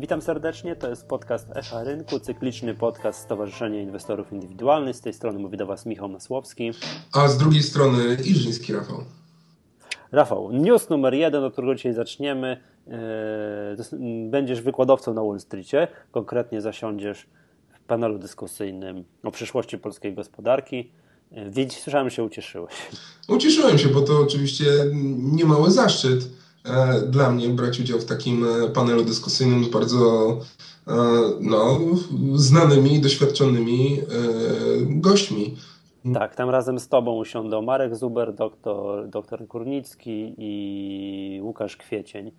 Witam serdecznie, to jest podcast Echa Rynku, cykliczny podcast Stowarzyszenia Inwestorów Indywidualnych. Z tej strony mówi do Was Michał Masłowski. A z drugiej strony Iżyński Rafał. Rafał, news numer jeden, od którego dzisiaj zaczniemy. Yy, będziesz wykładowcą na Wall Streetie, konkretnie zasiądziesz w panelu dyskusyjnym o przyszłości polskiej gospodarki. Yy, Wiedź, słyszałem, że się ucieszyłeś. Ucieszyłem się, bo to oczywiście niemały zaszczyt dla mnie brać udział w takim e, panelu dyskusyjnym z bardzo e, no, znanymi, doświadczonymi gośćmi. Tak, tam razem z Tobą usiądą Marek Zuber, doktor, doktor Kurnicki i Łukasz Kwiecień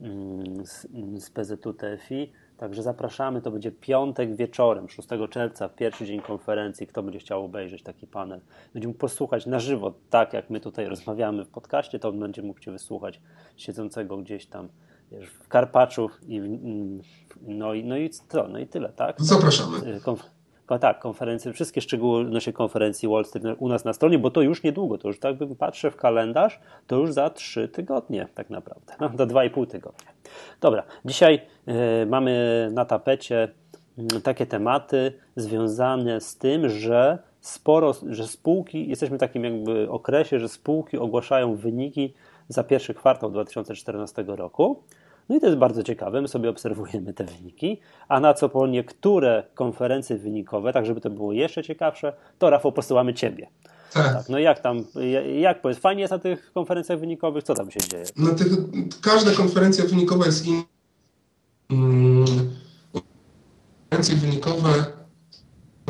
mm, z, z PZU TFI. Także zapraszamy, to będzie piątek wieczorem, 6 czerwca, pierwszy dzień konferencji. Kto będzie chciał obejrzeć taki panel, będzie mógł posłuchać na żywo, tak jak my tutaj rozmawiamy w podcaście, to on będzie mógł Cię wysłuchać siedzącego gdzieś tam wiesz, w Karpaczu. I, no, i, no i co? No i tyle, tak? Zapraszamy. Y, konf tak, konferencje, wszystkie szczegóły naszej konferencji Wall Street u nas na stronie, bo to już niedługo, to już tak bym patrzę w kalendarz, to już za trzy tygodnie tak naprawdę, no, za dwa i pół tygodnia. Dobra, dzisiaj y, mamy na tapecie y, takie tematy związane z tym, że sporo, że spółki, jesteśmy w takim jakby okresie, że spółki ogłaszają wyniki za pierwszy kwartał 2014 roku. No i to jest bardzo ciekawe, my sobie obserwujemy te wyniki, a na co po niektóre konferencje wynikowe, tak żeby to było jeszcze ciekawsze, to Rafał posyłamy Ciebie. Tak. tak. No jak tam, jak powiedz, fajnie jest na tych konferencjach wynikowych, co tam się dzieje? Na tych, każda konferencja wynikowa jest inna. Hmm, konferencje wynikowe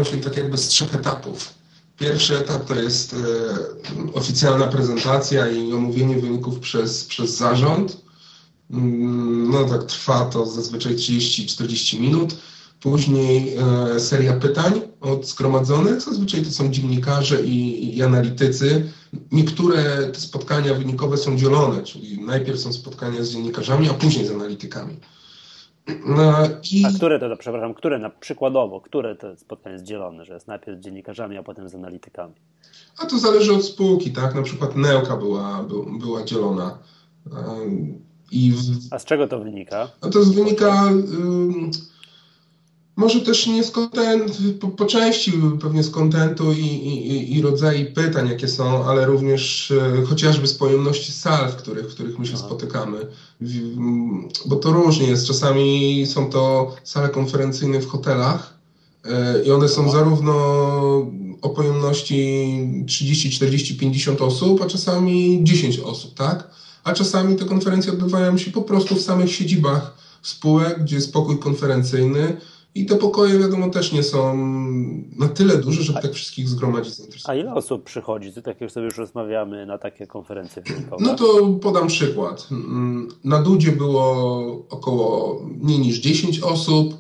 się tak jakby z trzech etapów. Pierwszy etap to jest e, oficjalna prezentacja i omówienie wyników przez, przez zarząd. Mm, no tak trwa to zazwyczaj 30-40 minut. Później e, seria pytań od zgromadzonych. Zazwyczaj to są dziennikarze i, i, analitycy. Niektóre te spotkania wynikowe są dzielone, czyli najpierw są spotkania z dziennikarzami, a później z analitykami. No, i... A które to, przepraszam, które na przykładowo, które to spotkanie jest dzielone, że jest najpierw z dziennikarzami, a potem z analitykami? A to zależy od spółki, tak? Na przykład Neoka była, była dzielona. I w... A z czego to wynika? A to wynika może też nie z kontentu, po, po, części pewnie z kontentu i, i, i rodzaju pytań, jakie są, ale również e, chociażby z pojemności sal, w których, w których my się Aha. spotykamy. W, bo to różnie jest. Czasami są to sale konferencyjne w hotelach e, i one są Aha. zarówno o pojemności 30, 40, 50 osób, a czasami 10 osób, tak? A czasami te konferencje odbywają się po prostu w samych siedzibach spółek, gdzie jest pokój konferencyjny i te pokoje, wiadomo, też nie są na tyle duże, żeby tak wszystkich zgromadzić A ile osób przychodzi, tak jak sobie już rozmawiamy, na takie konferencje rynkowe? No to podam przykład. Na Dudzie było około mniej niż 10 osób,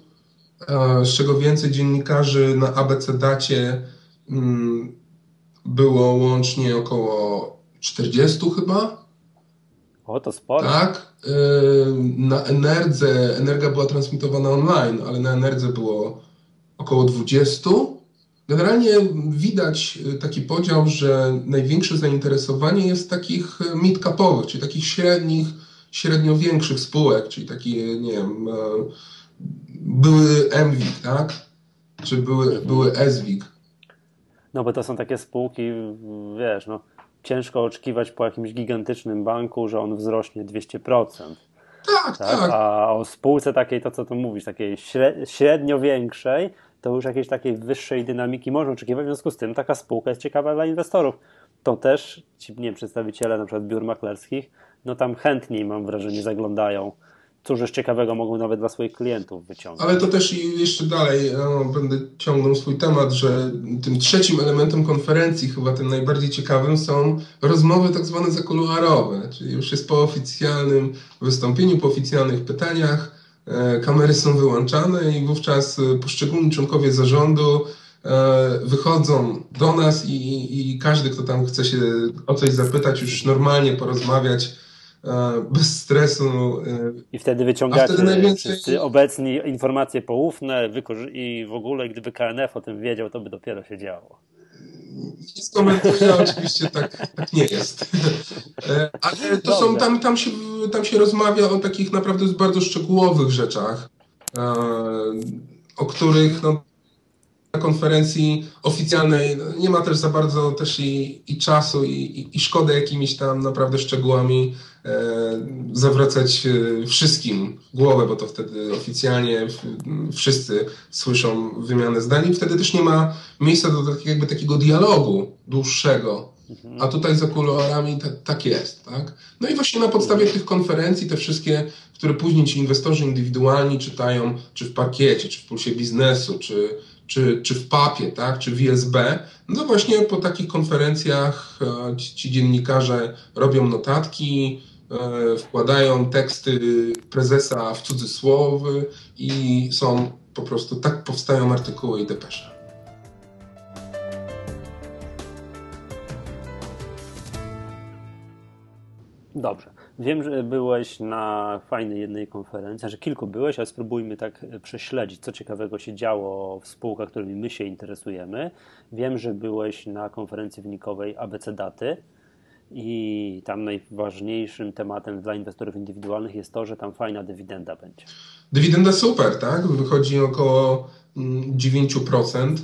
e, z czego więcej dziennikarzy na ABC Dacie mm, było łącznie około 40 chyba. O, to sporo. Tak. Y, na Enerdze, Energa była transmitowana online, ale na Enerdze było około 20. Generalnie widać y, taki podział, że największe zainteresowanie jest takich y, mid-capowych, czyli takich średnich, średnio większych spółek, czyli takie, nie wiem, były MWIG, tak? Czy były, były SWIG. No bo to są takie spółki, wiesz, no ciężko oczekiwać po jakimś gigantycznym banku, że on wzrośnie 200%. Tak, tak. tak. A o spółce takiej, to co tu mówisz, takiej średnio większej, to już jakiejś takiej wyższej dynamiki można oczekiwać. W związku z tym taka spółka jest ciekawa dla inwestorów. To też ci nie wiem, przedstawiciele na przykład biur maklerskich, no tam chętniej mam wrażenie zaglądają cóż ciekawego mogą nawet dla swoich klientów wyciągnąć. Ale to też jeszcze dalej no, będę ciągnął swój temat, że tym trzecim elementem konferencji, chyba tym najbardziej ciekawym, są rozmowy tak zwane zakuluarowe, czyli już jest po oficjalnym wystąpieniu, po oficjalnych pytaniach, e, kamery są wyłączane i wówczas e, poszczególni członkowie zarządu e, wychodzą do nas i, i każdy, kto tam chce się o coś zapytać, już normalnie porozmawiać, bez stresu. E, I wtedy wyciągacie wtedy najwięcej... wszyscy obecni informacje poufne i w ogóle gdyby KNF o tym wiedział, to by dopiero się działo. Nie skomentuję, oczywiście tak, tak nie jest. E, ale to są, tam, tam, się, tam się rozmawia o takich naprawdę bardzo szczegółowych rzeczach. o których no, na konferencji oficjalnej nie ma też za bardzo też i, i czasu i, i, i szkoda jakimiś tam naprawdę szczegółami e, zawracać e, wszystkim głowę, bo to wtedy oficjalnie wszyscy słyszą wymianę zdań i wtedy też nie ma miejsca do jakby takiego dialogu dłuższego. A tutaj za kuluarami tak jest. Tak? No i właśnie na podstawie tych konferencji, te wszystkie, które później ci inwestorzy indywidualni czytają, czy w parkiecie, czy w pulsie biznesu, czy, czy, czy w papie, tak, czy w ISB, no właśnie po takich konferencjach e, ci, ci dziennikarze robią notatki, e, wkładają teksty prezesa w cudzysłowy i są po prostu, tak powstają artykuły i depesze. Dobrze. Wiem, że byłeś na fajnej jednej konferencji, że kilku byłeś, ale spróbujmy tak prześledzić, co ciekawego się działo w spółkach, którymi my się interesujemy. Wiem, że byłeś na konferencji wynikowej ABC Daty i tam najważniejszym tematem dla inwestorów indywidualnych jest to, że tam fajna dywidenda będzie. Dywidenda super, tak? Wychodzi około 9%.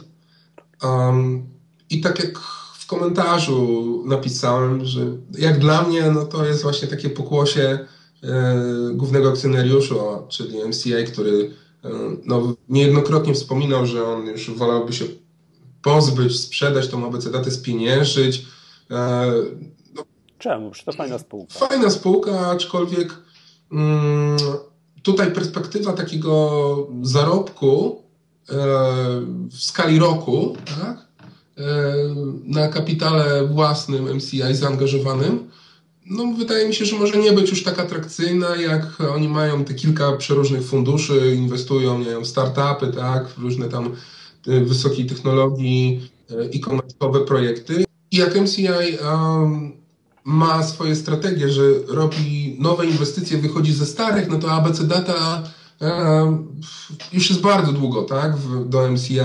Um, I tak jak w komentarzu napisałem, że jak dla mnie, no to jest właśnie takie pokłosie e, głównego akcjonariusza, czyli MCA, który e, no, niejednokrotnie wspominał, że on już wolałby się pozbyć, sprzedać tą datę, spieniężyć. E, no, Czemu? Przecież to fajna spółka. Fajna spółka, aczkolwiek mm, tutaj perspektywa takiego zarobku e, w skali roku, tak? Na kapitale własnym MCI zaangażowanym, no wydaje mi się, że może nie być już tak atrakcyjna, jak oni mają te kilka przeróżnych funduszy, inwestują nie wiem, startupy, tak, w różne tam e, wysokiej technologii e, e-commerce'owe projekty. I jak MCI um, ma swoje strategie, że robi nowe inwestycje, wychodzi ze starych, no to ABC Data już jest bardzo długo, tak? Do MCI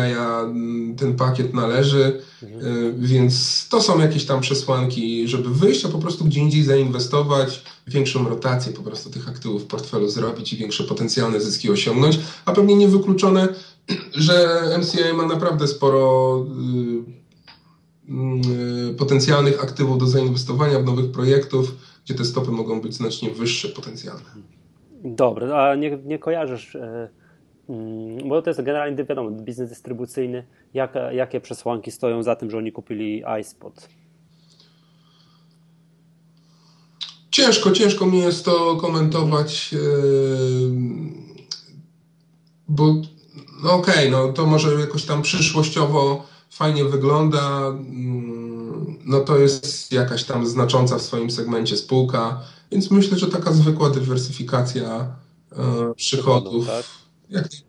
ten pakiet należy, mhm. E, więc to są jakieś tam przesłanki, żeby wyjść, a po prostu gdzie indziej zainwestować, większą rotację po prostu tych aktywów w portfelu zrobić i większe potencjalne zyski osiągnąć, a pewnie niewykluczone, że MCI ma naprawdę sporo y, y, potencjalnych aktywów do zainwestowania w nowych projektów, gdzie te stopy mogą być znacznie wyższe potencjalne. Dobry, a nie, nie kojarzysz, e, mm, bo to jest generalnie wiadomo, biznes dystrybucyjny, jak, jakie przesłanki stoją za tym, że oni kupili iSpot? Ciężko, ciężko mi jest to komentować, e, bo no okej, okay, no to może jakoś tam przyszłościowo fajnie wygląda, mm, no to jest jakaś tam znacząca w swoim segmencie spółka, więc myślę, że taka zwykła dywersyfikacja e, przychodów. Tak?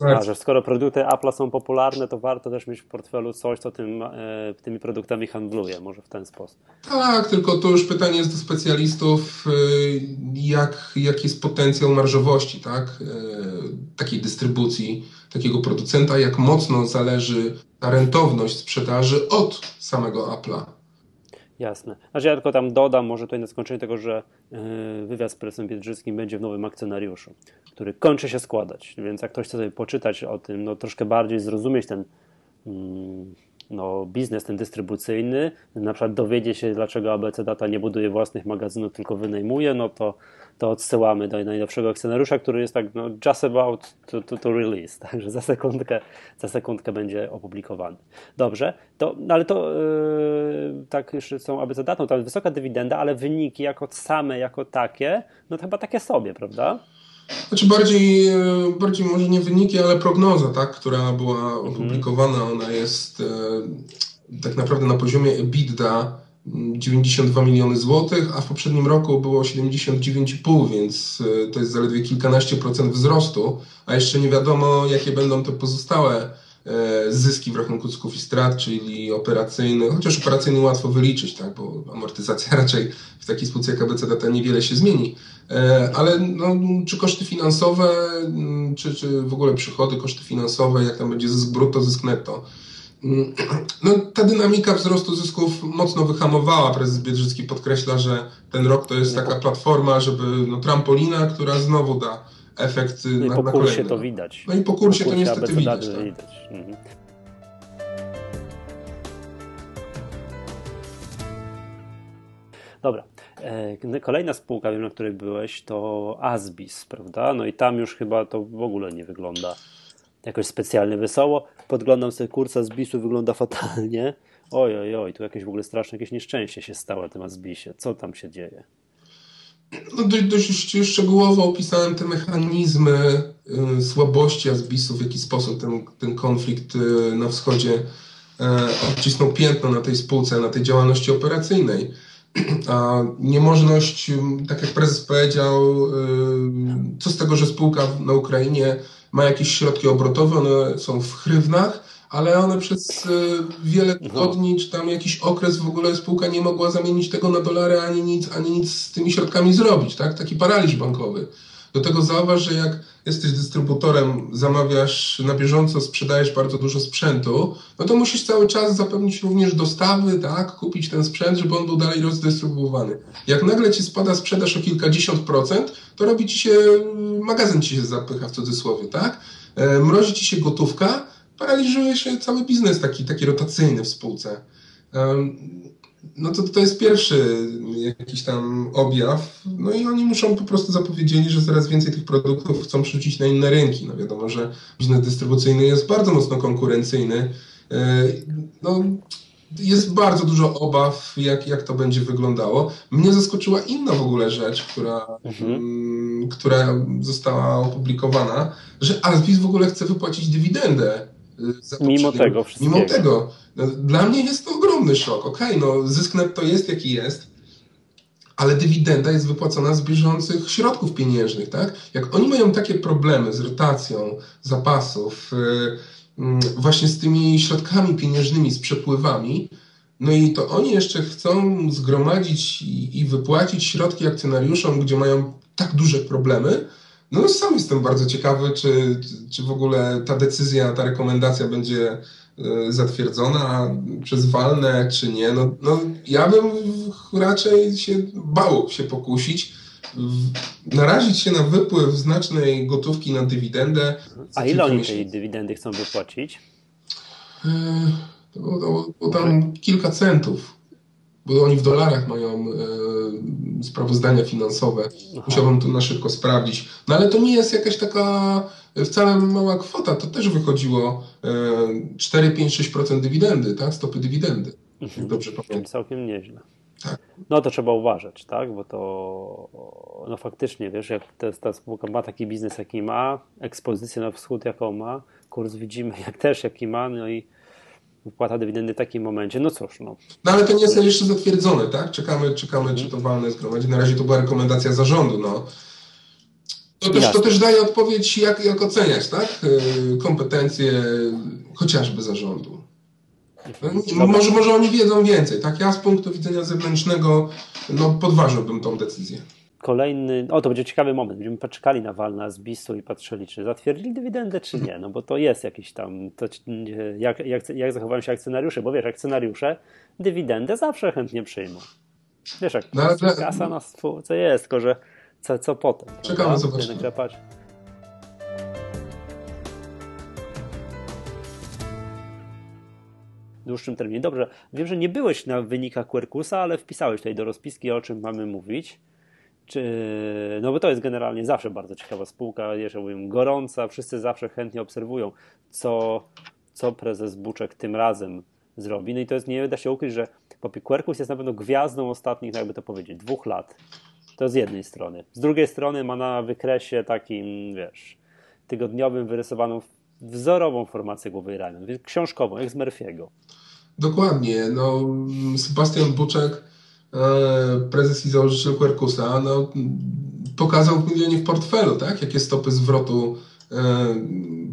A, że skoro produkty Apple są popularne, to warto też mieć w portfelu coś, co tym, e, tymi produktami handluje, może w ten sposób. Tak, tylko to już pytanie jest do specjalistów, e, jak, jaki jest potencjał marżowości tak? E, takiej dystrybucji, takiego producenta, jak mocno zależy ta rentowność sprzedaży od samego Apple'a. Jasne. Znaczy ja tylko tam dodam, może tutaj na skończenie tego, że e, wywiad z prezesem Biedrzyckim będzie w nowym akcjonariuszu, który kończy się składać, więc jak ktoś chce sobie poczytać o tym, no troszkę bardziej zrozumieć ten mm, no, biznes ten dystrybucyjny, na przykład dowiedzie się, dlaczego ABC Data nie buduje własnych magazynów, tylko wynajmuje, no to, to odsyłamy do najnowszego akcjonariusza, który jest tak no, just about to, to, to release, także za sekundkę, za sekundkę będzie opublikowany. Dobrze, to, no, ale to yy, tak jeszcze są ABC Datą, tam jest wysoka dywidenda, ale wyniki jako same, jako takie, no to chyba takie sobie, prawda? Znaczy bardziej, e, bardziej może nie wyniki, ale prognoza, tak, która była opublikowana, ona jest e, tak naprawdę na poziomie EBITDA 92 miliony złotych, a w poprzednim roku było 79,5, więc e, to jest zaledwie kilkanaście procent wzrostu, a jeszcze nie wiadomo, jakie będą te pozostałe zyski w rachunku zysków i strat, czyli operacyjny, chociaż operacyjny łatwo wyliczyć, tak, bo amortyzacja raczej w takiej spółce jak ABC Data niewiele się zmieni. E, ale no, czy koszty finansowe, mm, czy, czy w ogóle przychody, koszty finansowe, jak tam będzie zysk brutto, zysk netto. Mm, no, ta dynamika wzrostu zysków mocno wyhamowała. Prezes Biedrzycki podkreśla, że ten rok to jest taka platforma, żeby no, trampolina, która znowu da efekt no na, po na kursie to widać. No i po kursie, po kursie to niestety widać. Tak. widać. Mhm. Dobra. E, kolejna spółka, wiem, na której byłeś, to Asbis, prawda? No i tam już chyba to w ogóle nie wygląda jakoś specjalnie wesoło. Podglądam sobie kursa Asbisu, wygląda fatalnie. Oj, oj, oj, tu jakieś w ogóle straszne jakieś nieszczęście się stało na tym Asbisie. Co tam się dzieje? No dość, dość szczegółowo opisałem te mechanizmy y, słabości Asbisu, w jaki sposób ten, ten konflikt y, na wschodzie y, odcisnął piętno na tej spółce, na tej działalności operacyjnej. A niemożność, tak jak prezes powiedział, co z tego, że spółka na Ukrainie ma jakieś środki obrotowe, one są w hrywnach, ale one przez wiele no. tygodni, czy tam jakiś okres w ogóle spółka nie mogła zamienić tego na dolary, ani nic, ani nic z tymi środkami zrobić, tak? Taki paraliż bankowy. Do tego zauważ, że jak jesteś dystrybutorem, zamawiasz na bieżąco, sprzedajesz bardzo dużo sprzętu, no to musisz cały czas zapewnić również dostawy, tak, kupić ten sprzęt, żeby on był dalej rozdystrybuowany. Jak nagle ci spada sprzedaż o kilkadziesiąt procent, to robi ci się, magazyn ci się zapycha w cudzysłowie, tak? E, mrozi ci się gotówka, paraliżuje się cały biznes taki, taki rotacyjny w spółce. No to, to jest pierwszy jakiś tam objaw. No i oni muszą po prostu zapowiedzieli, że coraz więcej tych produktów chcą przerzucić na inne rynki. No wiadomo, że biznes dystrybucyjny jest bardzo mocno konkurencyjny. No, jest bardzo dużo obaw, jak, jak to będzie wyglądało. Mnie zaskoczyła inna w ogóle rzecz, która, mhm. m, która została opublikowana, że Asbis w ogóle chce wypłacić dywidendę. Mimo tego wszystkiego. Mimo tego. No, dla mnie jest to ogromny szok. Okej, okay, no zysk netto jest jaki jest, ale dywidenda jest wypłacona z bieżących środków pieniężnych, tak? Jak oni mają takie problemy z rotacją zapasów, yy, yy, właśnie z tymi środkami pieniężnymi, z przepływami, no i to oni jeszcze chcą zgromadzić i, i wypłacić środki akcjonariuszom, gdzie mają tak duże problemy, no sam jestem bardzo ciekawy, czy, czy w ogóle ta decyzja, ta rekomendacja będzie E, zatwierdzona przez walne, czy nie. No, no, ja bym raczej się bał się pokusić, narazić się na wypływ znacznej gotówki na dywidendę. A ile oni tej dywidendy chcą wypłacić? E, to, to, to tam kilka centów, bo oni w dolarach mają e, sprawozdania finansowe. Aha. Musiałbym to na szybko sprawdzić. No ale to nie jest jakaś taka wcale mała kwota, to też wychodziło 4, 5, 6% dywidendy, tak? Stopy dywidendy. Mhm. Dobrze pamiętam. Całkiem nieźle. Tak. No to trzeba uważać, tak? Bo to no faktycznie, wiesz, jak ta, ta spółka ma taki biznes, jaki ma, ekspozycję na wschód, jaką ma, kurs widzimy jak też, jaki ma, no i wypłata dywidendy w takim momencie, no cóż, no. No ale to nie jest jeszcze zatwierdzone, tak? Czekamy, czekamy, czy to walne zgromadzi. Na razie to była rekomendacja zarządu, no. To też, to też daje odpowiedź, jak, jak oceniać tak? Y, kompetencje chociażby zarządu. No, może, może oni wiedzą więcej. Tak? Ja z punktu widzenia zewnętrznego no, podważyłbym tą decyzję. Kolejny, o to będzie ciekawy moment. Będziemy patrzeli na walna z BIS-u i patrzyli, czy zatwierdzili dywidendę, czy nie. No bo to jest jakiś tam, to, jak, jak, jak zachowają się akcjonariusze, bo wiesz, akcjonariusze dywidendę zawsze chętnie przyjmą. Wiesz, jak no, ale, kasa na spółce jest, tylko że co, co potem? Czekamy, zobaczymy. W dłuższym terminie. Dobrze, wiem, że nie byłeś na wynikach Quercusa, ale wpisałeś tutaj do rozpiski, o czym mamy mówić. Czy, no bo to jest generalnie zawsze bardzo ciekawa spółka, jeszcze powiem, gorąca, wszyscy zawsze chętnie obserwują, co, co prezes Buczek tym razem zrobi. No i to jest, nie da się ukryć, że Quercus jest na pewno gwiazdą ostatnich, jakby to powiedzieć, dwóch lat to z jednej strony. Z drugiej strony ma na wykresie takim, wiesz, tygodniowym wyrysowaną wzorową formację głowy ramion, książkową, jak z Murphy'ego. Dokładnie. No, Sebastian Buczek, prezes i założyciel Quercusa, no, pokazał w milionie w portfelu, tak? jakie stopy zwrotu e,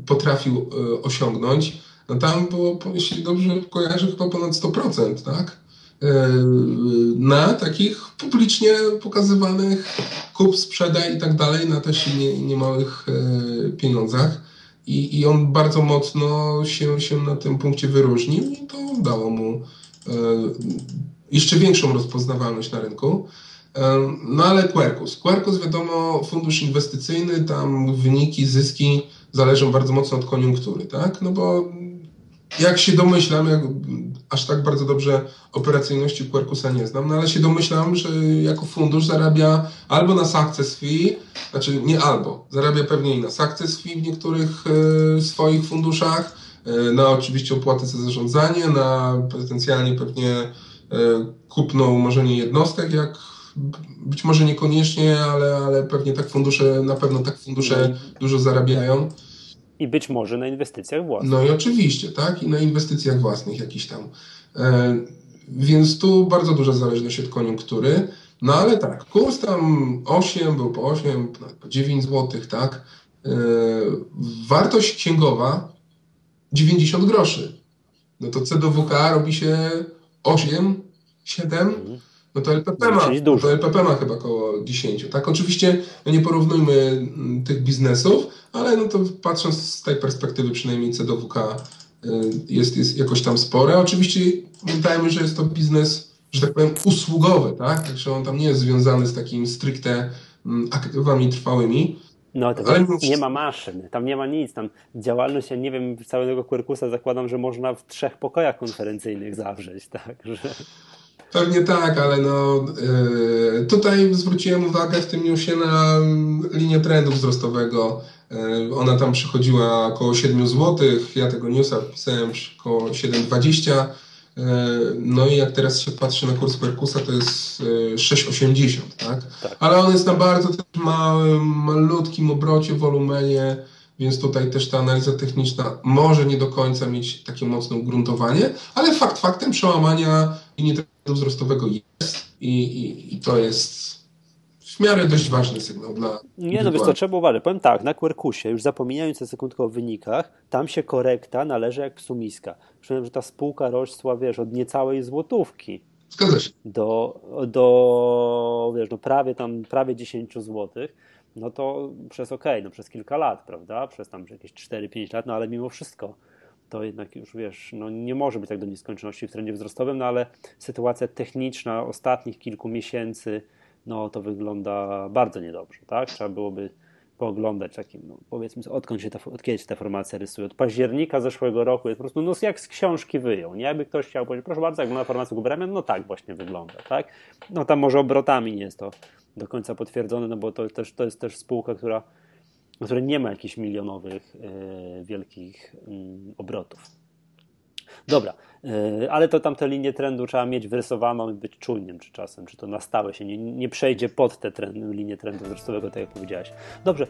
potrafił e, osiągnąć. No tam było, jeśli dobrze kojarzę, chyba ponad 100%, tak? E, na takich publicznie pokazywanych kup, sprzedaj i tak dalej, na też nie, niemałych e, pieniądzach. I, I on bardzo mocno się, się na tym punkcie wyróżnił i to dało mu e, jeszcze większą rozpoznawalność na rynku. No ale Quercus. Quercus wiadomo, fundusz inwestycyjny, tam wyniki, zyski zależą bardzo mocno od koniunktury, tak? No bo jak się domyślam, jak, aż tak bardzo dobrze operacyjności Quercusa nie znam, no ale się domyślam, że jako fundusz zarabia albo na success fee, znaczy nie albo, zarabia pewnie i na success fee w niektórych e, swoich funduszach, e, na oczywiście opłaty za zarządzanie, na potencjalnie pewnie kupno umorzenie jednostek, jak być może niekoniecznie, ale, ale pewnie tak fundusze, na pewno tak fundusze no. dużo zarabiają. I być może na inwestycjach własnych. No i oczywiście, tak, i na inwestycjach własnych jakiś tam. E, więc tu bardzo duża zależność od koniunktury. No ale tak, kurs tam 8, był po 8, po 9 zł, tak. E, wartość księgowa 90 groszy. No to C do WK robi się 8, 7, no to LPP ma, no to LPP ma chyba około 10. Tak, oczywiście no nie porównujmy mm, tych biznesów, ale no to patrząc z tej perspektywy przynajmniej CDWK y, jest, jest jakoś tam spore. Oczywiście pamiętajmy, że jest to biznes, że tak powiem, usługowy, tak? Także on tam nie jest związany z takim stricte mm, aktywami trwałymi. No, to ale nie ma maszyn, tam nie ma nic, tam działalność, ja nie wiem, całego Quercusa zakładam, że można w trzech pokojach konferencyjnych zawrzeć, tak, że... Pewnie tak, ale no yy, tutaj zwróciłem uwagę w tym newsie na linię trendu wzrostowego. Yy, ona tam przychodziła około 7 zł, ja tego newsa pisałem około 7,20 yy, no i jak teraz się patrzy na kurs Perkusa, to jest 6,80, tak? tak? Ale on jest na bardzo małym, malutkim obrocie, wolumenie, więc tutaj też ta analiza techniczna może nie do końca mieć takie mocne ugruntowanie, ale fakt faktem przełamania linii trendu wzrostowego jest i, i, i to jest w miarę dość ważny sygnał dla. Nie, no wiesz co, trzeba uważać. Powiem tak, na Quercusie, już zapominając na sekundkę o wynikach, tam się korekta należy jak sumiska. Przypomnę, że ta spółka rosła, wiesz, od niecałej złotówki. Zgadza się. Do, do wiesz, no prawie tam, prawie 10 złotych no to przez ok, no przez kilka lat, prawda? Przez tam jakieś 4-5 lat, no ale mimo wszystko to jednak już wiesz, no nie może być tak do nieskończoności w trendzie wzrostowym, no ale sytuacja techniczna ostatnich kilku miesięcy, no to wygląda bardzo niedobrze, tak? Trzeba byłoby pooglądać takim, no powiedzmy, odkąd się ta, od kiedy się ta formacja rysuje. Od października zeszłego roku jest po prostu, no jak z książki wyjął, nie? Jakby ktoś chciał powiedzieć, proszę bardzo, jak wygląda formacja Guberamian, no tak właśnie wygląda, tak? No tam może obrotami nie jest to do końca potwierdzone, no bo to, też, to jest też spółka, która, która nie ma jakichś milionowych, yy, wielkich yy, obrotów. Dobra, yy, ale to tamte linie trendu trzeba mieć wyrysowaną i być czujnym czy czasem, czy to na stałe się nie, nie przejdzie pod te trend, linię trendu wzrostowego, tak jak powiedziałeś. Dobrze.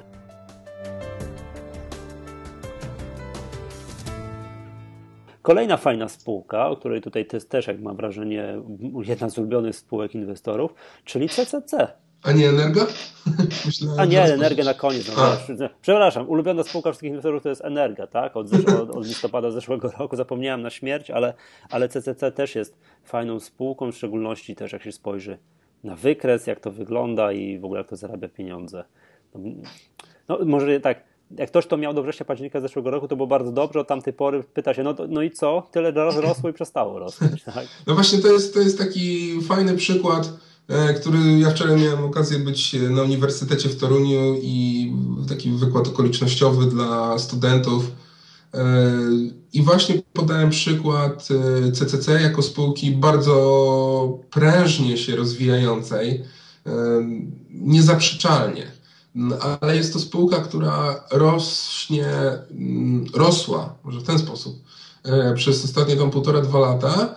Kolejna fajna spółka, o której tutaj też, jak mam wrażenie, jedna z ulubionych spółek inwestorów, czyli CCC. A nie Energa? Myślałem, A nie, Energia na koniec. No, przepraszam, ulubiona spółka wszystkich inwestorów to jest Energa, tak? Od, od, od, listopada zeszłego roku zapomniałem na śmierć, ale, ale CCC też jest fajną spółką, w szczególności też jak się spojrzy na wykres, jak to wygląda i w ogóle jak to zarabia pieniądze. No, no może tak, jak ktoś to miał do września października zeszłego roku, to było bardzo dobrze, od tamtej pory pyta się, no, no i co? Tyle rosło i przestało rosnąć, tak? No właśnie to jest, to jest taki fajny przykład który ja wczoraj miałem okazję być na Uniwersytecie w Toruniu i taki wykład okolicznościowy dla studentów. E, I właśnie podałem przykład CCC e, jako spółki bardzo prężnie się rozwijającej, niezaprzeczalnie. Ale jest to spółka, która rośnie, rosła, może w ten sposób, przez ostatnie tam półtora, dwa lata,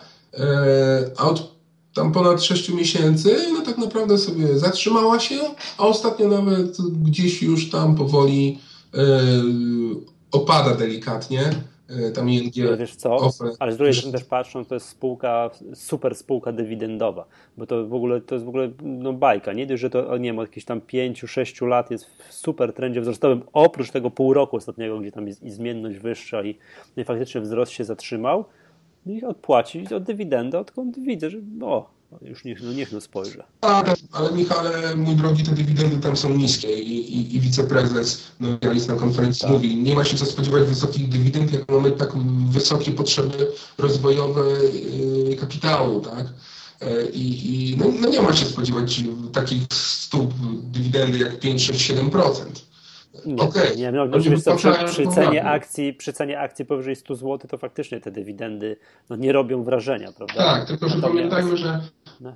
a od tam ponad 6 miesięcy, no tak naprawdę sobie zatrzymała się, a ostatnio nawet gdzieś już tam powoli yy, opada delikatnie. Yy, tam ING no, Wiesz co, ofre, ale z drugiej strony też patrząc, to jest spółka, super spółka dywidendowa, bo to w ogóle to jest w ogóle no, bajka. Nie dość, że to nie wiem, od jakichś tam 5-6 lat jest w super trendzie wzrostowym, oprócz tego pół roku ostatniego, gdzie tam jest i zmienność wyższa i, no i faktycznie wzrost się zatrzymał, i odpłacić od dywidendy, odkąd widzę, że o, już niech, no niech no spojrzę. Ale, ale Michale, mój drogi, te dywidendy tam są niskie i, i, i wiceprezes no, na konferencji tak. mówi, nie ma się co spodziewać wysokich dywidend, jak mamy tak wysokie potrzeby rozwojowe yy, kapitału, tak? i, i no, no, nie ma się spodziewać takich stóp dywidendy jak 5, 6, 7%. Nie, okay. nie, no, no przy, przy, cenie akcji, przy cenie akcji powyżej 100 zł to faktycznie te dywidendy no, nie robią wrażenia, prawda? Tak, tylko że Natomiast... pamiętajmy, że.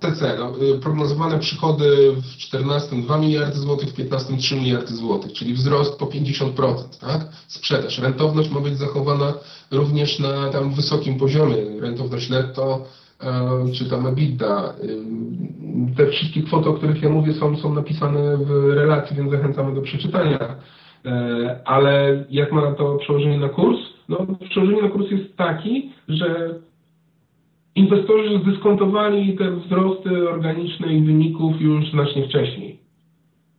TC, no, y, prognozowane przychody w 2014 2 miliardy złotych, w 2015 3 miliardy złotych, czyli wzrost po 50%, tak? Sprzedaż. Rentowność ma być zachowana również na tam wysokim poziomie. Rentowność netto czy tam EBITDA. Te wszystkie kwoty, o których ja mówię, są, są napisane w relacji, więc zachęcamy do przeczytania. E, ale jak ma to przełożenie na kurs? No, przełożenie na kurs jest taki, że inwestorzy zdyskontowali te wzrosty organiczne i wyników już znacznie wcześniej.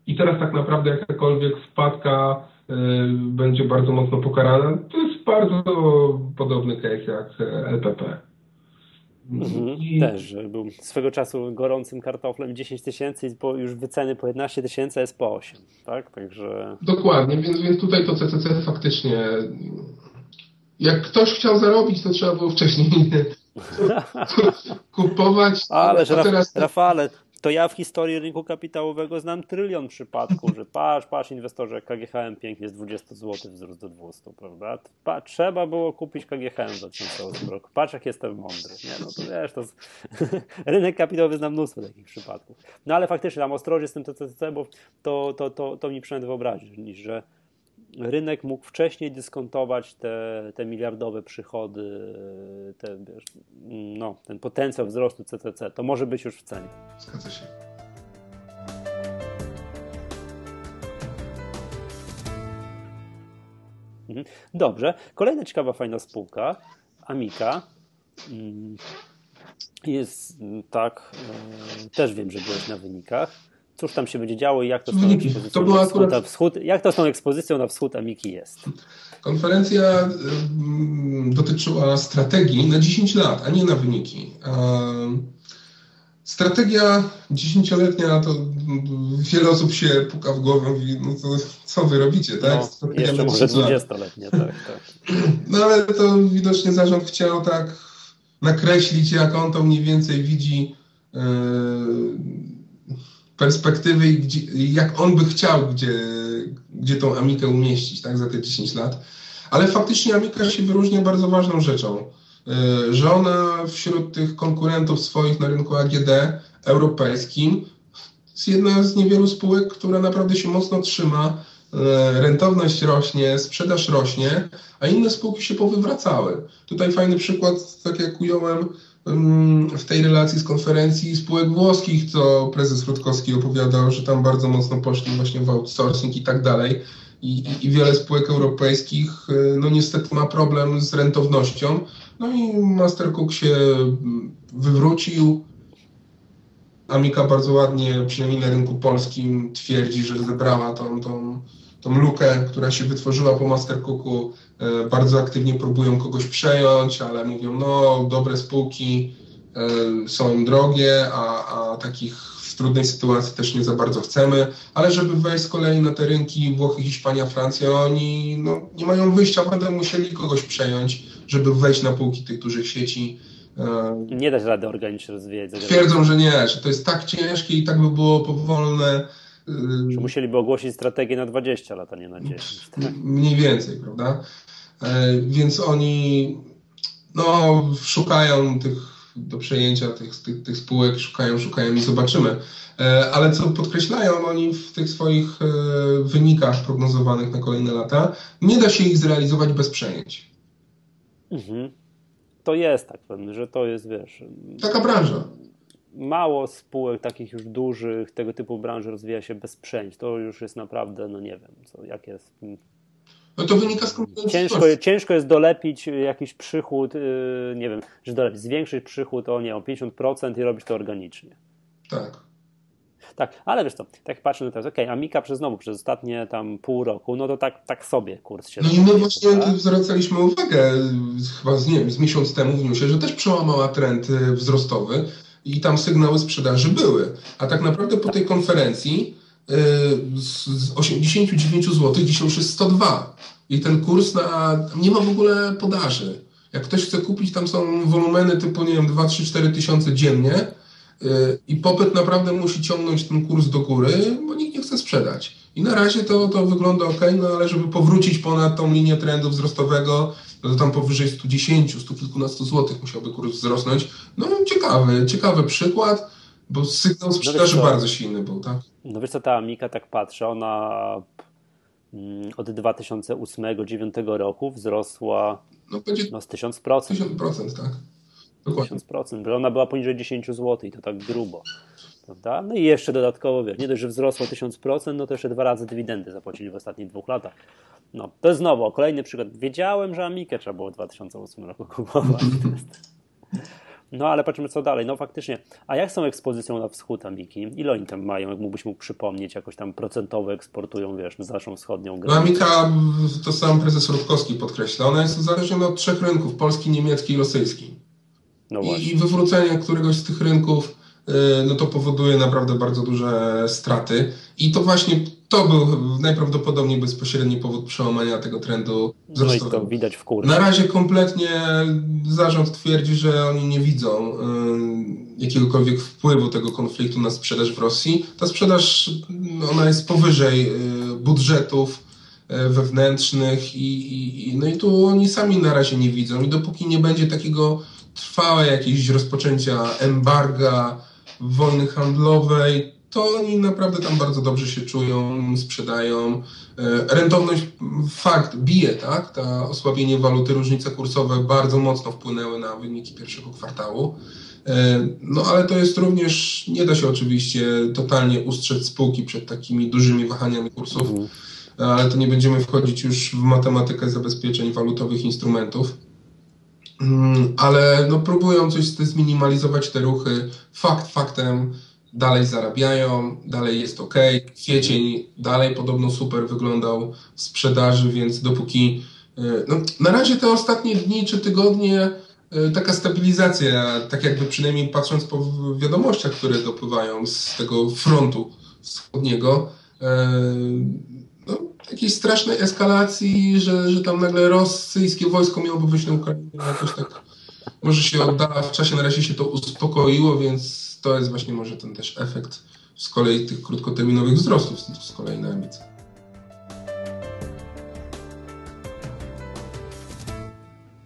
I teraz tak naprawdę jakakolwiek wpadka y, będzie bardzo mocno pokarana. To jest bardzo podobny case jak LPP. Mhm, I... Też, był swego czasu gorącym kartoflem 10 tysięcy i już wyceny po 11 tysięcy jest po 8, tak? Także... Dokładnie, więc, więc tutaj to CCC faktycznie jak ktoś chciał zarobić, to trzeba było wcześniej kupować. Ale że teraz... Rafale, to ja w historii rynku kapitałowego znam trylion przypadków, że patrz, patrz inwestorze, KGHM pięknie z 20 zł wzrósł do 200, prawda? Pa, trzeba było kupić KGHM w 2008 roku. Patrz jak jestem mądry. Nie, no to wiesz, to z... rynek kapitałowy znam mnóstwo takich przypadków. No ale faktycznie tam ostrożnie z tym TCC, bo to, to, to, to mi przynajmniej wyobrazić, że rynek mógł wcześniej dyskontować te, te miliardowe przychody, te, wiesz, no, ten potencjał wzrostu CCC, to może być już w cenie. Zgadza się. Mhm. Dobrze. Kolejna ciekawa, fajna spółka, Amika. Mm, jest tak, e, też wiem, że byłeś na wynikach cóż tam się będzie działo i jak to z tą ekspozycją, to była akurat... na wschód, jak to z tą ekspozycją na wschód Amiki jest? Konferencja dotyczyła strategii na 10 lat, a nie na wyniki. Strategia dziesięcioletnia to wiele osób się puka w głowę i mówi, no to co wy robicie, tak? No, jeszcze może 20-letnia, tak, tak. No ale to widocznie zarząd chciał tak nakreślić, jak on to mniej więcej widzi yy, perspektywy i jak on by chciał, gdzie, gdzie tą Amikę umieścić tak, za te 10 lat. Ale faktycznie Amika się wyróżnia bardzo ważną rzeczą, że ona wśród tych konkurentów swoich na rynku AGD europejskim jest jedna z niewielu spółek, która naprawdę się mocno trzyma, e, rentowność rośnie, sprzedaż rośnie, a inne spółki się powywracały. Tutaj fajny przykład, tak jak ująłem, w tej relacji z konferencji spółek włoskich, co prezes Rutkowski opowiadał, że tam bardzo mocno poszli właśnie w outsourcing i tak dalej. I, i, wiele spółek europejskich, y, no niestety ma problem z rentownością. No i Mastercook się wywrócił. Amika bardzo ładnie, przynajmniej na rynku polskim, twierdzi, że zebrała tą, tą, tą lukę, która się wytworzyła po Mastercooku E, bardzo aktywnie próbują kogoś przejąć, ale mówią, no dobre spółki e, są im drogie, a, a takich w trudnej sytuacji też nie za bardzo chcemy, ale żeby wejść z kolei na te rynki Włochy, Hiszpania, Francja, oni no, nie mają wyjścia, będą musieli kogoś przejąć, żeby wejść na półki tych dużych sieci. E, nie da się rady organicznie rozwijać. Twierdzą, że nie, że to jest tak ciężkie i tak by było powolne. Że musieliby ogłosić strategię na 20 lat, a nie na 10. Tak? Mniej więcej, prawda? E, więc oni no, szukają tych do przejęcia tych, tych, tych spółek, szukają, szukają i zobaczymy. E, ale co podkreślają oni w tych swoich e, wynikach prognozowanych na kolejne lata, nie da się ich zrealizować bez przejęć. Mhm. To jest tak pewnie, że to jest, wiesz... Taka branża. Mało spółek takich już dużych, tego typu branży rozwija się bez przejęć. To już jest naprawdę, no nie wiem, co, jak jest no to wynika z ciężko, ciężko jest dolepić jakiś przychód, yy, nie wiem, że dolepić, zwiększyć przychód o, nie, o 50% i robić to organicznie. Tak. Tak, ale wiesz co, tak patrzę na to, okej, okay, Amika przez znowu, przez ostatnie tam pół roku, no to tak, tak sobie kurs się... No i my właśnie tak? zwracaliśmy uwagę, chyba z, nie wiem, z miesiąc temu w newsie, że też przełamała trend y, wzrostowy i tam sygnały sprzedaży były. A tak naprawdę po tej konferencji z 89 zł dzisiaj już jest 102. I ten kurs na, nie ma w ogóle podaży. Jak ktoś chce kupić, tam są wolumeny typu, nie wiem, 2, 3, 4 tysiące dziennie i popyt naprawdę musi ciągnąć ten kurs do góry, bo nikt nie chce sprzedać. I na razie to, to wygląda ok, no ale żeby powrócić ponad tą linię trendu wzrostowego, no to tam powyżej 110, 100 kilkunastu złotych musiałby kurs wzrosnąć. No ciekawy, ciekawy przykład, bo sygnał no sprzedaży no bardzo silny był, tak? No wiesz co, ta Amika tak patrzy, ona mm, od 2008-2009 roku wzrosła no, będzie no, z 1000%. 1000%, tak. Dokładnie. 1000%, bo ona była poniżej 10 zł i to tak grubo. Prawda? No i jeszcze dodatkowo, wiesz, nie dość, że wzrosło 1000%, no to jeszcze dwa razy dywidendy zapłacili w ostatnich dwóch latach. No, to jest znowu kolejny przykład. Wiedziałem, że Amikę trzeba było w 2008 roku kupować. No ale patrzymy co dalej. No faktycznie. A jak z tą ekspozycją na wschód Amiki? Ile oni tam mają? Jak mógłbyś mógł przypomnieć, jakoś tam procentowo eksportują, wiesz, na naszą wschodnią grę? No Amika, to sam prezes Rutkowski podkreśla, ona jest uzależniona od trzech rynków, polski, niemiecki i rosyjski. No I, I wywrócenie któregoś z tych rynków y, no to powoduje naprawdę bardzo duże straty. I to właśnie to był najprawdopodobniej bezpośredni powód przełamania tego trendu wzrostowego. No i to widać w kursie. Na razie kompletnie zarząd twierdzi, że oni nie widzą y, jakiegokolwiek wpływu tego konfliktu na sprzedaż w Rosji. Ta sprzedaż ona jest powyżej y, budżetów y, wewnętrznych i, i, no i tu oni sami na razie nie widzą i dopóki nie będzie takiego trwałe jakieś rozpoczęcia embarga, wojny handlowej, to oni naprawdę tam bardzo dobrze się czują, sprzedają. E, rentowność, fakt, bije, tak? Ta osłabienie waluty, różnice kursowe bardzo mocno wpłynęły na wyniki pierwszego kwartału. E, no ale to jest również, nie da się oczywiście totalnie ustrzec spółki przed takimi dużymi wahaniami kursów, mhm. ale to nie będziemy wchodzić już w matematykę zabezpieczeń walutowych instrumentów. Mm, ale no, próbują coś zminimalizować te ruchy. Fakt faktem, dalej zarabiają, dalej jest ok. Kwiecień dalej podobno super wyglądał w sprzedaży, więc dopóki. E, no, na razie te ostatnie dni czy tygodnie e, taka stabilizacja, tak jakby przynajmniej patrząc po wiadomościach, które dopływają z tego frontu wschodniego, e, no, jakiejś strasznej eskalacji, że, że tam nagle rosyjskie wojsko miałoby wyjść na Ukrainę, jakoś tak może się oddala w czasie, na razie się to uspokoiło, więc to jest właśnie może ten też efekt z kolei tych krótkoterminowych wzrostów z kolei na ambicje.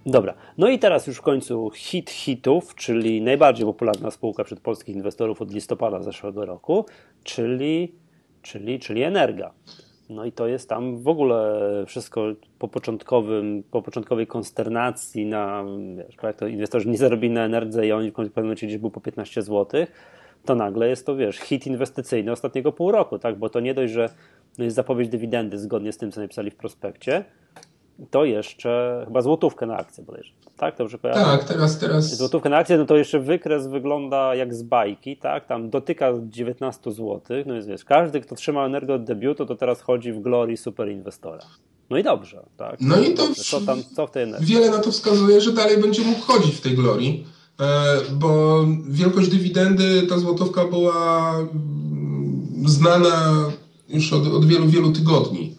Dobra, no i teraz już w końcu hit hitów, czyli najbardziej popularna spółka wśród polskich inwestorów od listopada zeszłego roku, czyli, czyli, czyli Energa. No i to jest tam w ogóle wszystko po, początkowym, po początkowej konsternacji na, wiesz, jak to inwestorzy nie zarobili na energię i oni w pewnym momencie gdzieś był po 15 zł, to nagle jest to, wiesz, hit inwestycyjny ostatniego pół roku, tak? Bo to nie dość, że no jest zapowiedź dywidendy zgodnie z tym, co napisali w prospekcie, to jeszcze chyba złotówkę na akcję podejrzewam. Tak, dobrze kojarzę? Tak, teraz, teraz. Złotówkę na akcję, no to jeszcze wykres wygląda jak z bajki, tak? Tam dotyka 19 zł. No jest, wiesz, każdy, kto trzymał energię od debiutu, to teraz chodzi w glorii super inwestora. No i dobrze, tak? No i to co tam, co w tej energii? Wiele na to wskazuje, że dalej będzie mógł chodzić w tej glorii, e, bo wielkość dywidendy, ta złotówka była mm, znana już od, od wielu, wielu tygodni.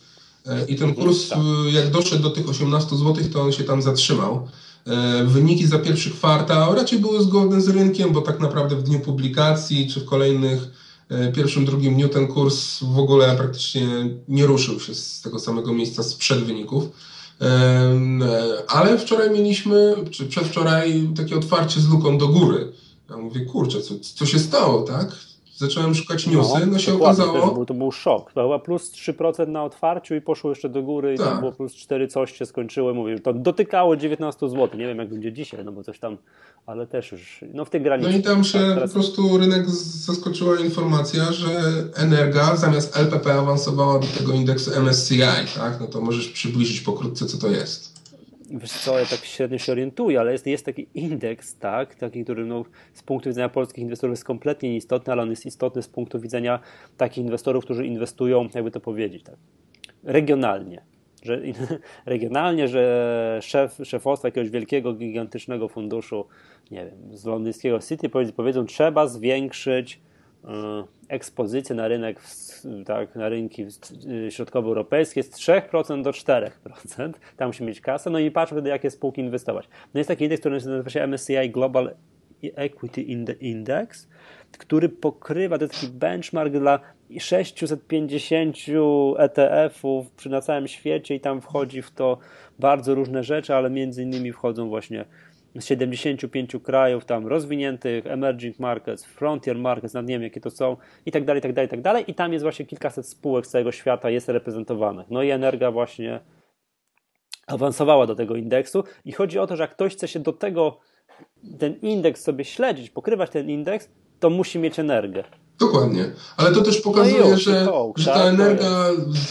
E, I ten mhm, kurs, tak. e, jak doszedł do tych 18 zł, to on się tam zatrzymał. E, wyniki za pierwszy kwartał raczej były zgodne z rynkiem, bo tak naprawdę w dniu publikacji czy w kolejnych pierwszym, drugim dniu ten kurs w ogóle praktycznie nie ruszył się z tego samego miejsca sprzed wyników. Ale wczoraj mieliśmy, czy przedwczoraj, takie otwarcie z luką do góry. Ja mówię, kurczę, co, co się stało, tak? Zacząłem szukać newsy, no, no się okazało... To był, to był szok. To chyba plus 3% na otwarciu i poszło jeszcze do góry i tak. tam było plus 4 coś się skończyło. Mówię, to dotykało 19 zł. Nie wiem, jak będzie dzisiaj, no bo coś tam, ale też już, no w tej granicy. No i tam się tak, teraz... po prostu rynek zaskoczyła informacja, że Energa zamiast LPP awansowała do tego indeksu MSCI, tak? No to możesz przybliżyć pokrótce, co to jest wiesz co, ja tak średnio się orientuję, ale jest, jest taki indeks, tak, taki, który no, z punktu widzenia polskich inwestorów jest kompletnie nieistotny, ale on jest istotny z punktu widzenia takich inwestorów, którzy inwestują, jakby to powiedzieć, tak, regionalnie. Że, regionalnie, że szef, szefostwa jakiegoś wielkiego, gigantycznego funduszu, nie wiem, z londyńskiego City powiedzą, trzeba zwiększyć ekspozycję na rynek, tak, na rynki środkowoeuropejskie z 3% do 4%. Tam musi mieć kasę, no i patrz wtedy, jakie spółki inwestować. No jest taki indeks, który nazywa się MSCI Global Equity Index, który pokrywa, to taki benchmark dla 650 ETF-ów przy na całym świecie i tam wchodzi w to bardzo różne rzeczy, ale między innymi wchodzą właśnie z 75 krajów tam rozwiniętych, emerging markets, frontier markets, nawet nie wiem jakie to są i tak dalej, i tak dalej, i tak dalej i tam jest właśnie kilkaset spółek z całego świata jest reprezentowanych. No i Energa właśnie awansowała do tego indeksu i chodzi o to, że jak ktoś chce się do tego ten indeks sobie śledzić, pokrywać ten indeks, to musi mieć energię. Dokładnie, ale to też pokazuje, no że, że ta tak, energia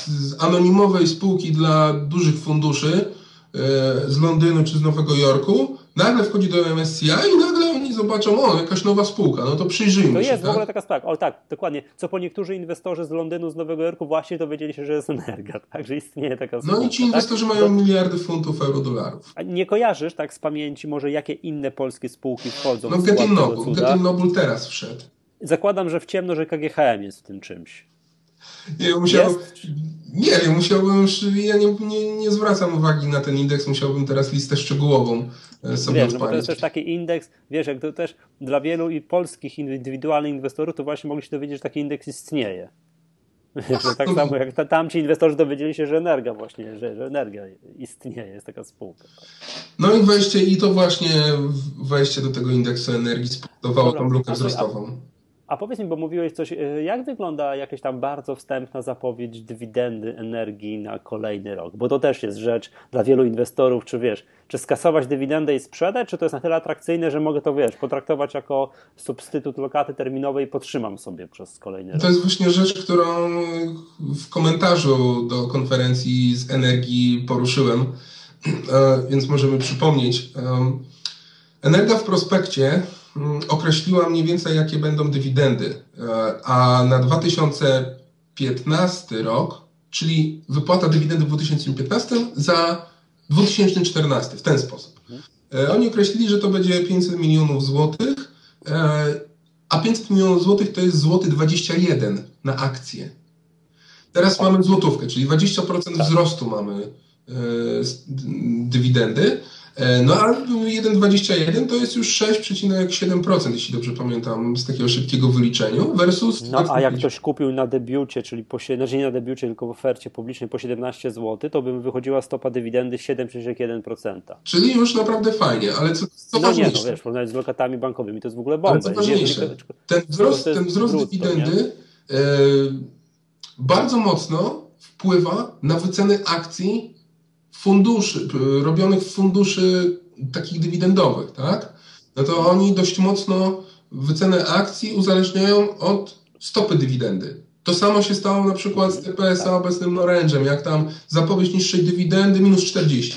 z anonimowej spółki dla dużych funduszy e, z Londynu czy z Nowego Jorku nagle wchodzi do MSCI i nagle oni zobaczą, o, jakaś nowa spółka, no to przyjrzyjmy to się. To jest tak? w ogóle taka sprawa, o tak, dokładnie, co po niektórzy inwestorzy z Londynu, z Nowego Jorku właśnie dowiedzieli się, że jest energia, tak, że istnieje taka spółka. No i ci inwestorzy tak? mają miliardy funtów, euro, dolarów. A nie kojarzysz tak z pamięci może jakie inne polskie spółki wchodzą no, w Getting Noble, Noble teraz wszedł. Zakładam, że w ciemno, że KGHM jest w tym czymś. Nie, musiał, nie wiem, musiałbym już, ja nie, nie, nie, zwracam uwagi na ten indeks, musiałbym teraz listę szczegółową e, sobie wiesz, no to jest też taki indeks, wiesz, jak to też dla wielu i polskich indywidualnych inwestorów, to właśnie mogli się dowiedzieć, że taki indeks istnieje. Tak samo jak tamci inwestorzy dowiedzieli się, że energia właśnie, że, że energia istnieje, jest taka spółka. No i wejście, i to właśnie wejście do tego indeksu energii spowodowało tą lukę wzrostową. A powiedz mi, bo mówiłeś coś, y, jak wygląda jakaś tam bardzo wstępna zapowiedź dywidendy energii na kolejny rok? Bo to też jest rzecz dla wielu inwestorów, czy wiesz, czy skasować dywidendę i sprzedać, czy to jest na tyle atrakcyjne, że mogę to, wiesz, potraktować jako substytut lokaty terminowej i potrzymam sobie przez kolejny rok? To jest właśnie rzecz, którą w komentarzu do konferencji z energii poruszyłem, e, więc możemy przypomnieć. Energia w prospekcie określiła mniej więcej, jakie będą dywidendy. E, a na 2015 rok, czyli wypłata dywidendy w 2015 za 2014 w ten sposób. E, oni określili, że to będzie 500 milionów złotych, e, a 500 milionów złotych to jest złoty 21 na akcję. Teraz mamy złotówkę, czyli 20% tak. wzrostu mamy dywidendy. E, no a 1,21 to jest już 6,7%, jeśli dobrze pamiętam, z takiego szybkiego wyliczenia, versus... No a jak ktoś kupił na debiucie, czyli po, znaczy nie na debiucie, tylko w ofercie publicznej po 17 zł, to by wychodziła stopa dywidendy 7,1%. Czyli już naprawdę fajnie, ale co, co no ważniejsze... nie, no wiesz, porównać z lokatami bankowymi to jest w ogóle bomba. Ale co ważniejsze, ten wzrost, ten wzrost brutto, dywidendy e, bardzo mocno wpływa na wyceny akcji funduszy, robionych funduszy takich dywidendowych, tak? No to oni dość mocno wycenę akcji uzależniają od stopy dywidendy. To samo się stało na przykład z TPSA obecnym Orange'em, jak tam zapowiedź niższej dywidendy minus 40%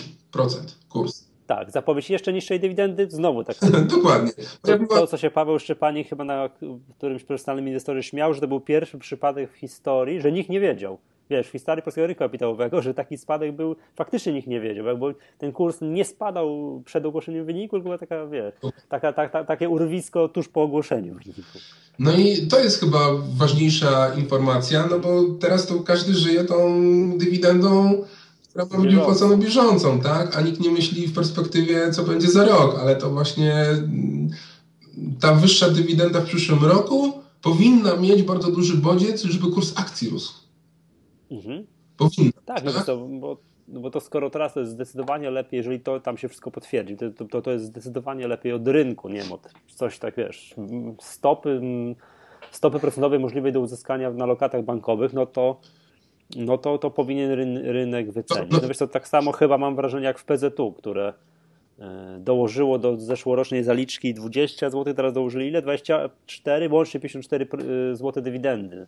kurs. Tak, zapowiedź jeszcze niższej dywidendy, znowu tak. Dokładnie. To, to, co się Paweł Szczepanik chyba na którymś personalnym inwestorze śmiał, że to był pierwszy przypadek w historii, że nikt nie wiedział wiesz, w historii polskiego rynku kapitałowego, że taki spadek był, faktycznie nikt nie wiedział, bo ten kurs nie spadał przed ogłoszeniem wyniku, tylko była taka, wiesz, taka, ta, ta, takie urwisko tuż po ogłoszeniu wyniku. No i to jest chyba ważniejsza informacja, no bo teraz to każdy żyje tą dywidendą, która ma być wypłacona bieżącą, tak? A nikt nie myśli w perspektywie, co będzie za rok, ale to właśnie mm, ta wyższa dywidenda w przyszłym roku powinna mieć bardzo duży bodziec, żeby kurs akcji rósł. Mhm. Tak, no to, bo, no bo to skoro teraz to jest zdecydowanie lepiej, jeżeli to tam się wszystko potwierdzi, to, to, to jest zdecydowanie lepiej od rynku, nie wiem, od coś tak, wiesz, stopy, stopy procentowej możliwej do uzyskania na lokatach bankowych, no to no to, to powinien ryn, rynek wycenić. No, no wiesz, to tak samo chyba mam wrażenie jak w PZU, które e, dołożyło do zeszłorocznej zaliczki 20 zł, teraz dołożyli ile? 24, łącznie 54 e, zł dywidendy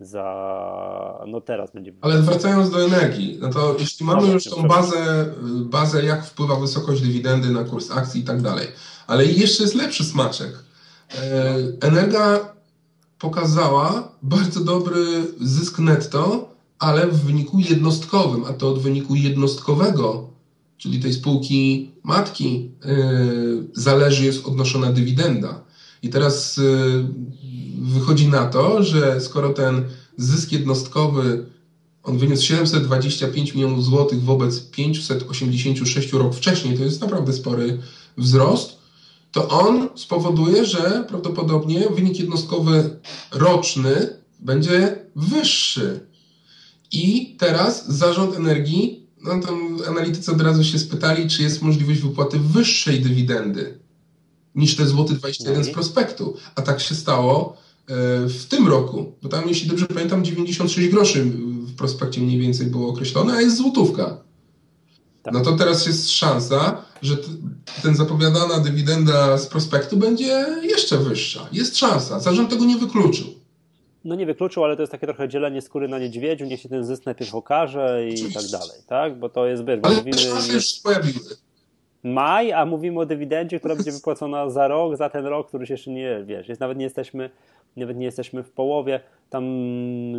za, no teraz będzie. Ale wracając do energii, no to jeśli mamy no, już tą bazę, bazę, jak wpływa wysokość dywidendy na kurs akcji i tak dalej, ale jeszcze jest lepszy smaczek. E, Energa pokazała bardzo dobry zysk netto, ale w wyniku jednostkowym, a to od wyniku jednostkowego, czyli tej spółki matki, e, zależy, jest odnoszona dywidenda. I teraz e, wychodzi na to, że skoro ten zysk jednostkowy on wyniósł 725 milionów złotych wobec 586 rok wcześniej, to jest naprawdę spory wzrost, to on spowoduje, że prawdopodobnie wynik jednostkowy roczny będzie wyższy. I teraz zarząd energii, no tam analitycy od razu się spytali, czy jest możliwość wypłaty wyższej dywidendy niż te złoty 21 z no prospektu. A tak się stało e, w tym roku, bo tam, jeśli dobrze pamiętam, 96 groszy w prospekcie mniej więcej było określone, a jest złotówka. Tak. No to teraz jest szansa, że ten zapowiadana dywidenda z prospektu będzie jeszcze wyższa. Jest szansa. Zarząd tego nie wykluczył. No nie wykluczył, ale to jest takie trochę dzielenie skóry na niedźwiedziu, niech się ten zysk najpierw okaże i Oczywiście. tak dalej, tak? Bo to jest, wiesz, ale mówimy... szanse już pojawiły. Maj, a mówimy o dywidendzie, która będzie wypłacona za rok, za ten rok, który się jeszcze nie, wiesz, jest, nawet nie jesteśmy, nawet nie jesteśmy w połowie. Tam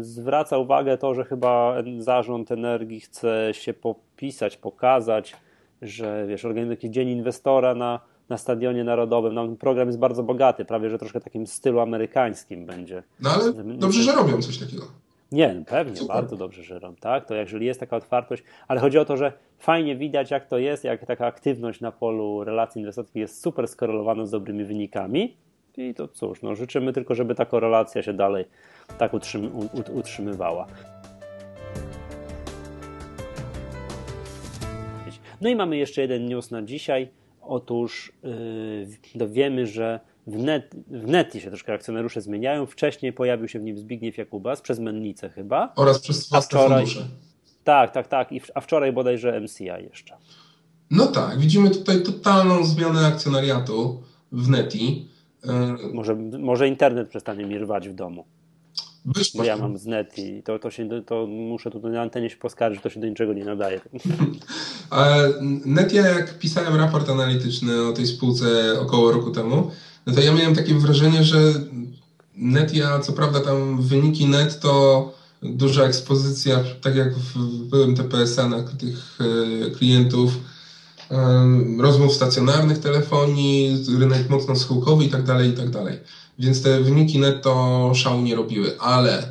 zwraca uwagę to, że chyba zarząd energii chce się popisać, pokazać, że wiesz, organizuje jakiś dzień inwestora na, na Stadionie Narodowym. No, program jest bardzo bogaty, prawie że troszkę takim stylu amerykańskim będzie. No ale dobrze, że robią coś takiego. Nie, pewnie, Super. bardzo dobrze żyrą, tak? To jeżeli jest taka otwartość, ale chodzi o to, że fajnie widać, jak to jest, jak taka aktywność na polu relacji inwestycyjnych jest super skorelowana z dobrymi wynikami. I to cóż, no życzymy tylko, żeby ta korelacja się dalej tak utrzymywała. No i mamy jeszcze jeden news na dzisiaj. Otóż yy, dowiemy, że w, net, w Neti się troszkę akcjonariusze zmieniają. Wcześniej pojawił się w nim Zbigniew Jakubas przez Mennicę chyba. Oraz przez własne wczoraj, fundusze. Tak, tak, tak. I, a wczoraj bodajże MCI jeszcze. No tak, widzimy tutaj totalną zmianę akcjonariatu w Neti. E, może, może internet przestanie mi rwać w domu. Być Bo ja mam z net i to, to, się, to muszę tutaj na antenie się poskarżyć, to się do niczego nie nadaje. net, ja jak pisałem raport analityczny o tej spółce około roku temu, no to ja miałem takie wrażenie, że Netia, co prawda tam wyniki net to duża ekspozycja, tak jak w byłym TPSA-ach tych e, klientów, rozmów stacjonarnych telefonii, rynek mocno schyłkowy i tak dalej, i tak dalej. Więc te wyniki netto szału nie robiły, ale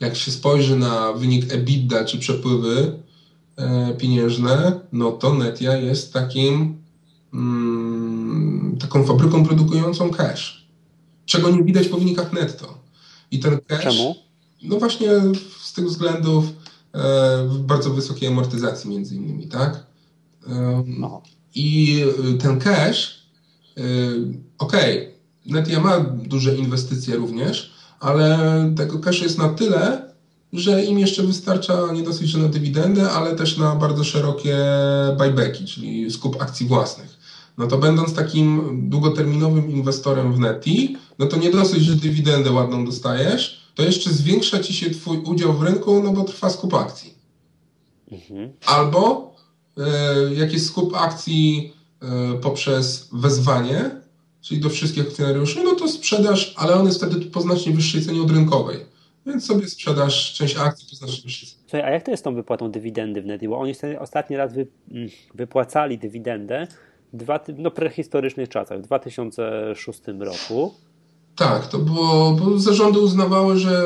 jak się spojrzy na wynik EBITDA czy przepływy e, pieniężne, no to Netia jest takim mm, taką fabryką produkującą cash, czego nie widać po wynikach netto. I ten cash, Czemu? no właśnie z tych względów e, bardzo wysokiej amortyzacji między innymi, tak? no. I ten cash, e, okej, okay, Netia ma duże inwestycje również, ale tego cash jest na tyle, że im jeszcze wystarcza nie dosyć na dywidendę, ale też na bardzo szerokie buybacki, czyli skup akcji własnych. No to będąc takim długoterminowym inwestorem w Neti, no to nie dosyć, że dywidendę ładną dostajesz, to jeszcze zwiększa ci się twój udział w rynku, no bo trwa skup akcji. Mhm. Albo y, jak jest skup akcji y, poprzez wezwanie, czyli do wszystkich akcjonariuszy, no to sprzedaż, ale on jest wtedy po znacznie wyższej cenie od rynkowej. Więc sobie sprzedaż część akcji po znacznie wyższej cenie. Słuchaj, a jak to jest z tą wypłatą dywidendy w Neti? Bo oni ostatni raz wy, mm, wypłacali dywidendę dwa, no, prehistorycznych czasach, w 2006 roku. Tak, to było, bo zarządy uznawały, że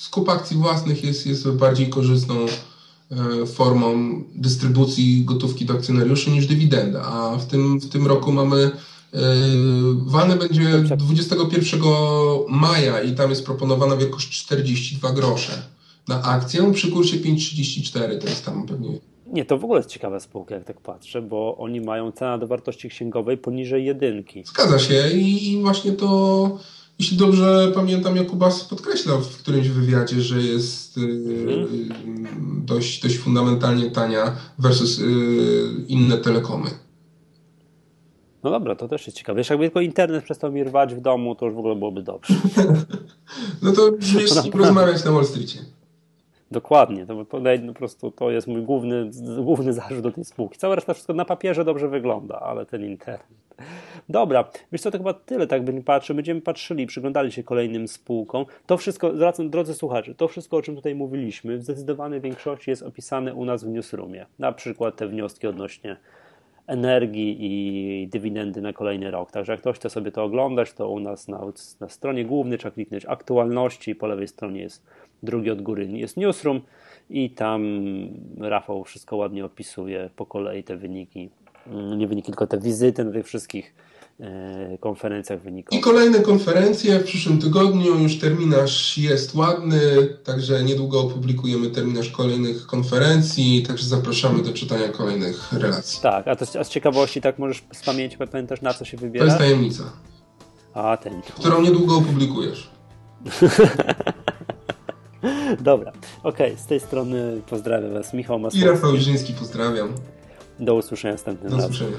skup akcji własnych jest, jest bardziej korzystną e, formą dystrybucji gotówki do akcjonariuszy niż dywidenda, a w tym, w tym roku mamy Yy, Walne będzie 21 maja i tam jest proponowana wielkość 42 grosze na akcję przy kursie 5,34. To jest tam pewnie. Nie, to w ogóle jest ciekawa spółka, jak tak patrzę, bo oni mają cenę do wartości księgowej poniżej jedynki. Zgadza się i, i właśnie to, jeśli dobrze pamiętam, Jakubas podkreślał w którymś wywiadzie, że jest mhm. dość, dość fundamentalnie tania versus inne telekomy. No dobra, to też jest ciekawe. Wiesz, jakby tylko internet przestał mi rwać w domu, to już w ogóle byłoby dobrze. no to no, porozmawiać na Wall Streetie. Dokładnie, to po prostu to jest mój główny, główny zarzut do tej spółki. Cała reszta wszystko na papierze dobrze wygląda, ale ten internet. Dobra, wiesz co, to chyba tyle, tak będziemy patrzyli, będziemy patrzyli, przyglądali się kolejnym spółkom. To wszystko, drodzy słuchacze, to wszystko, o czym tutaj mówiliśmy, w zdecydowanej większości jest opisane u nas w newsroomie. Na przykład te wnioski odnośnie energii i dywidendy na kolejny rok. Także jak ktoś chce sobie to oglądać, to u nas na, na stronie głównej trzeba kliknąć aktualności, po lewej stronie jest drugi od góry jest newsroom i tam Rafał wszystko ładnie opisuje po kolei te wyniki, nie wyniki, tylko te wizyty na tych wszystkich konferencjach wynikowych. I kolejne konferencje w przyszłym tygodniu. Już terminarz jest ładny, także niedługo opublikujemy terminarz kolejnych konferencji, także zapraszamy do czytania kolejnych relacji. Tak, a, to, a z ciekawości tak możesz z pamięci pamiętasz na co się wybiera? To jest tajemnica. A, ten. Którą niedługo opublikujesz. Dobra, okej, okay, z tej strony pozdrawiam Was, Michał Masłowski. I Rafał Żyński, pozdrawiam. Do usłyszenia następnym razem. Do usłyszenia.